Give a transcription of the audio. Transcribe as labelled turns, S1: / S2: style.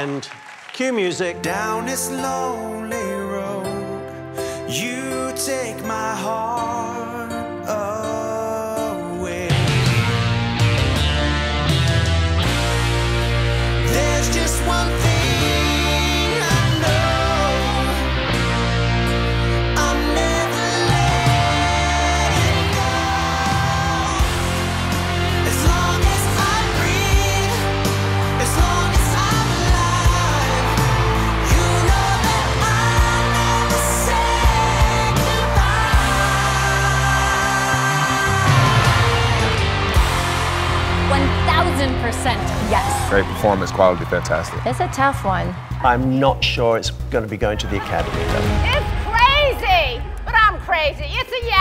S1: And cue music.
S2: Down this lonely road, you take my heart
S3: percent yes.
S4: Great performance, quality, fantastic.
S3: It's a tough one.
S1: I'm not sure it's going to be going to the Academy, though.
S5: It's crazy, but I'm crazy. It's a yes.